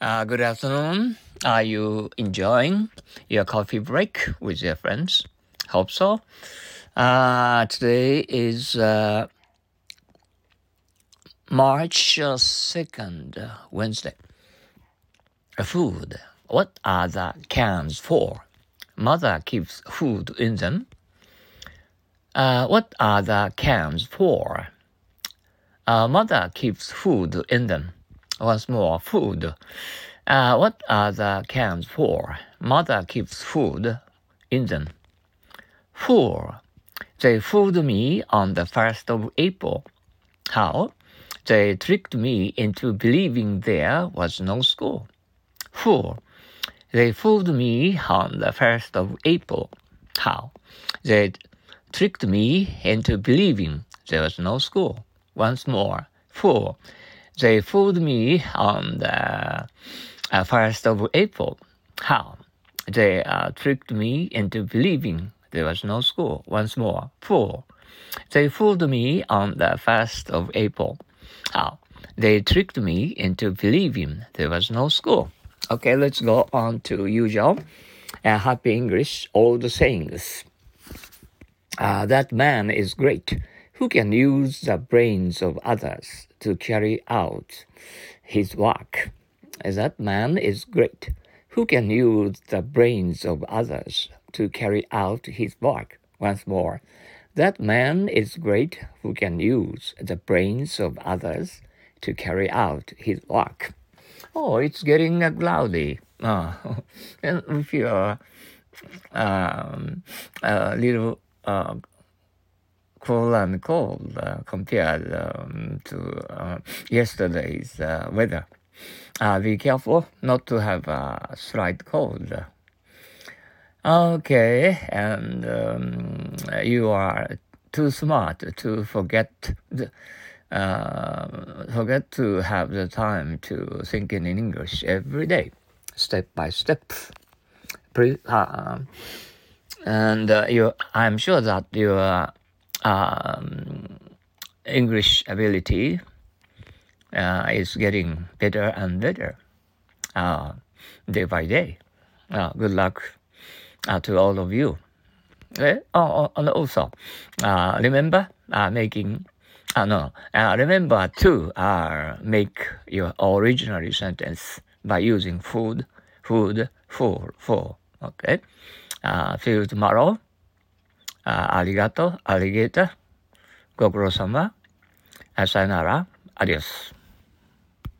Uh, good afternoon. Are you enjoying your coffee break with your friends? Hope so. Uh, today is uh, March 2nd, Wednesday. Food. What are the cans for? Mother keeps food in them. Uh, what are the cans for? Uh, mother keeps food in them. Once more, food. Uh, what are the cans for? Mother keeps food in them. Four. They fooled me on the first of April. How? They tricked me into believing there was no school. Four. They fooled me on the first of April. How? They tricked me into believing there was no school. Once more. Four. They fooled me on the uh, 1st of April. How? They uh, tricked me into believing there was no school. Once more, fool. They fooled me on the 1st of April. How? They tricked me into believing there was no school. Okay, let's go on to usual uh, happy English, all the sayings. Uh, that man is great who can use the brains of others to carry out his work. That man is great, who can use the brains of others to carry out his work. Once more, that man is great, who can use the brains of others to carry out his work. Oh, it's getting uh, cloudy. Oh, and we feel um, a little uh, cool and cold uh, compared um, to uh, yesterday's uh, weather. Be careful not to have a slight cold. Okay, and um, you are too smart to forget the, uh, forget to have the time to think in English every day, step by step. Pre- uh, and uh, you, I'm sure that you are um, English ability uh, is getting better and better uh, day by day. Uh, good luck uh, to all of you. Eh? Oh, and also, uh, remember uh, making, uh, no, remember to make your original sentence by using food, food, for, for. Okay? see you tomorrow. あありがとう、ありがとう、ご苦労様、さよなら、アディオス。